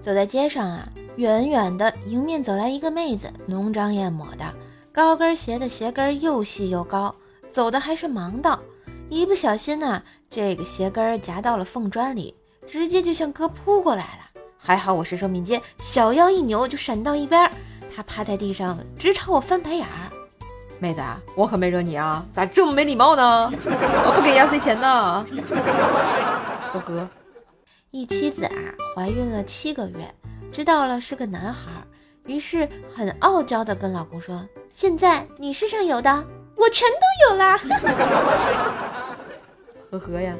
走在街上啊，远远的迎面走来一个妹子，浓妆艳抹的，高跟鞋的鞋跟又细又高，走的还是盲道，一不小心呐，这个鞋跟夹到了缝砖里，直接就向哥扑过来了。还好我身手敏捷，小腰一扭就闪到一边，他趴在地上直朝我翻白眼儿。妹子，我可没惹你啊，咋这么没礼貌呢？我不给压岁钱呢。呵呵。一妻子啊，怀孕了七个月，知道了是个男孩，于是很傲娇的跟老公说：“现在你身上有的，我全都有啦。”呵呵呀。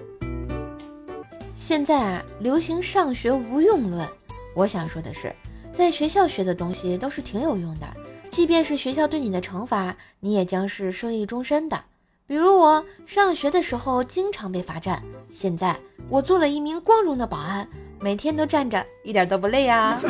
现在啊，流行上学无用论。我想说的是，在学校学的东西都是挺有用的，即便是学校对你的惩罚，你也将是受益终身的。比如我上学的时候经常被罚站，现在我做了一名光荣的保安，每天都站着，一点都不累呀。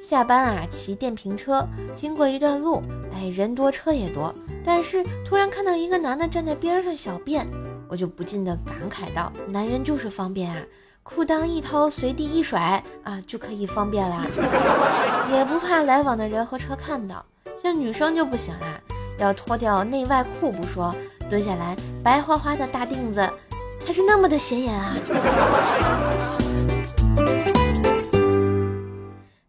下班啊，骑电瓶车经过一段路，哎，人多车也多，但是突然看到一个男的站在边上小便，我就不禁的感慨道：男人就是方便啊。裤裆一掏，随地一甩啊，就可以方便啦，也不怕来往的人和车看到。像女生就不行啦，要脱掉内外裤不说，蹲下来，白花花的大腚子还是那么的显眼啊！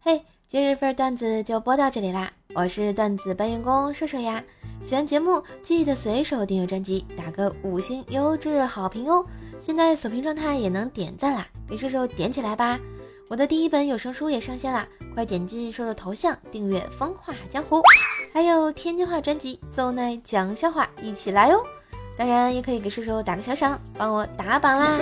嘿，今日份段子就播到这里啦，我是段子搬运工射射呀。喜欢节目记得随手订阅专辑，打个五星优质好评哦。现在锁屏状态也能点赞啦，给射手点起来吧！我的第一本有声书也上线啦，快点击射手头像订阅《风化江湖》，还有天津话专辑《奏奈讲笑话》，一起来哦！当然也可以给射手打个小赏，帮我打榜啦！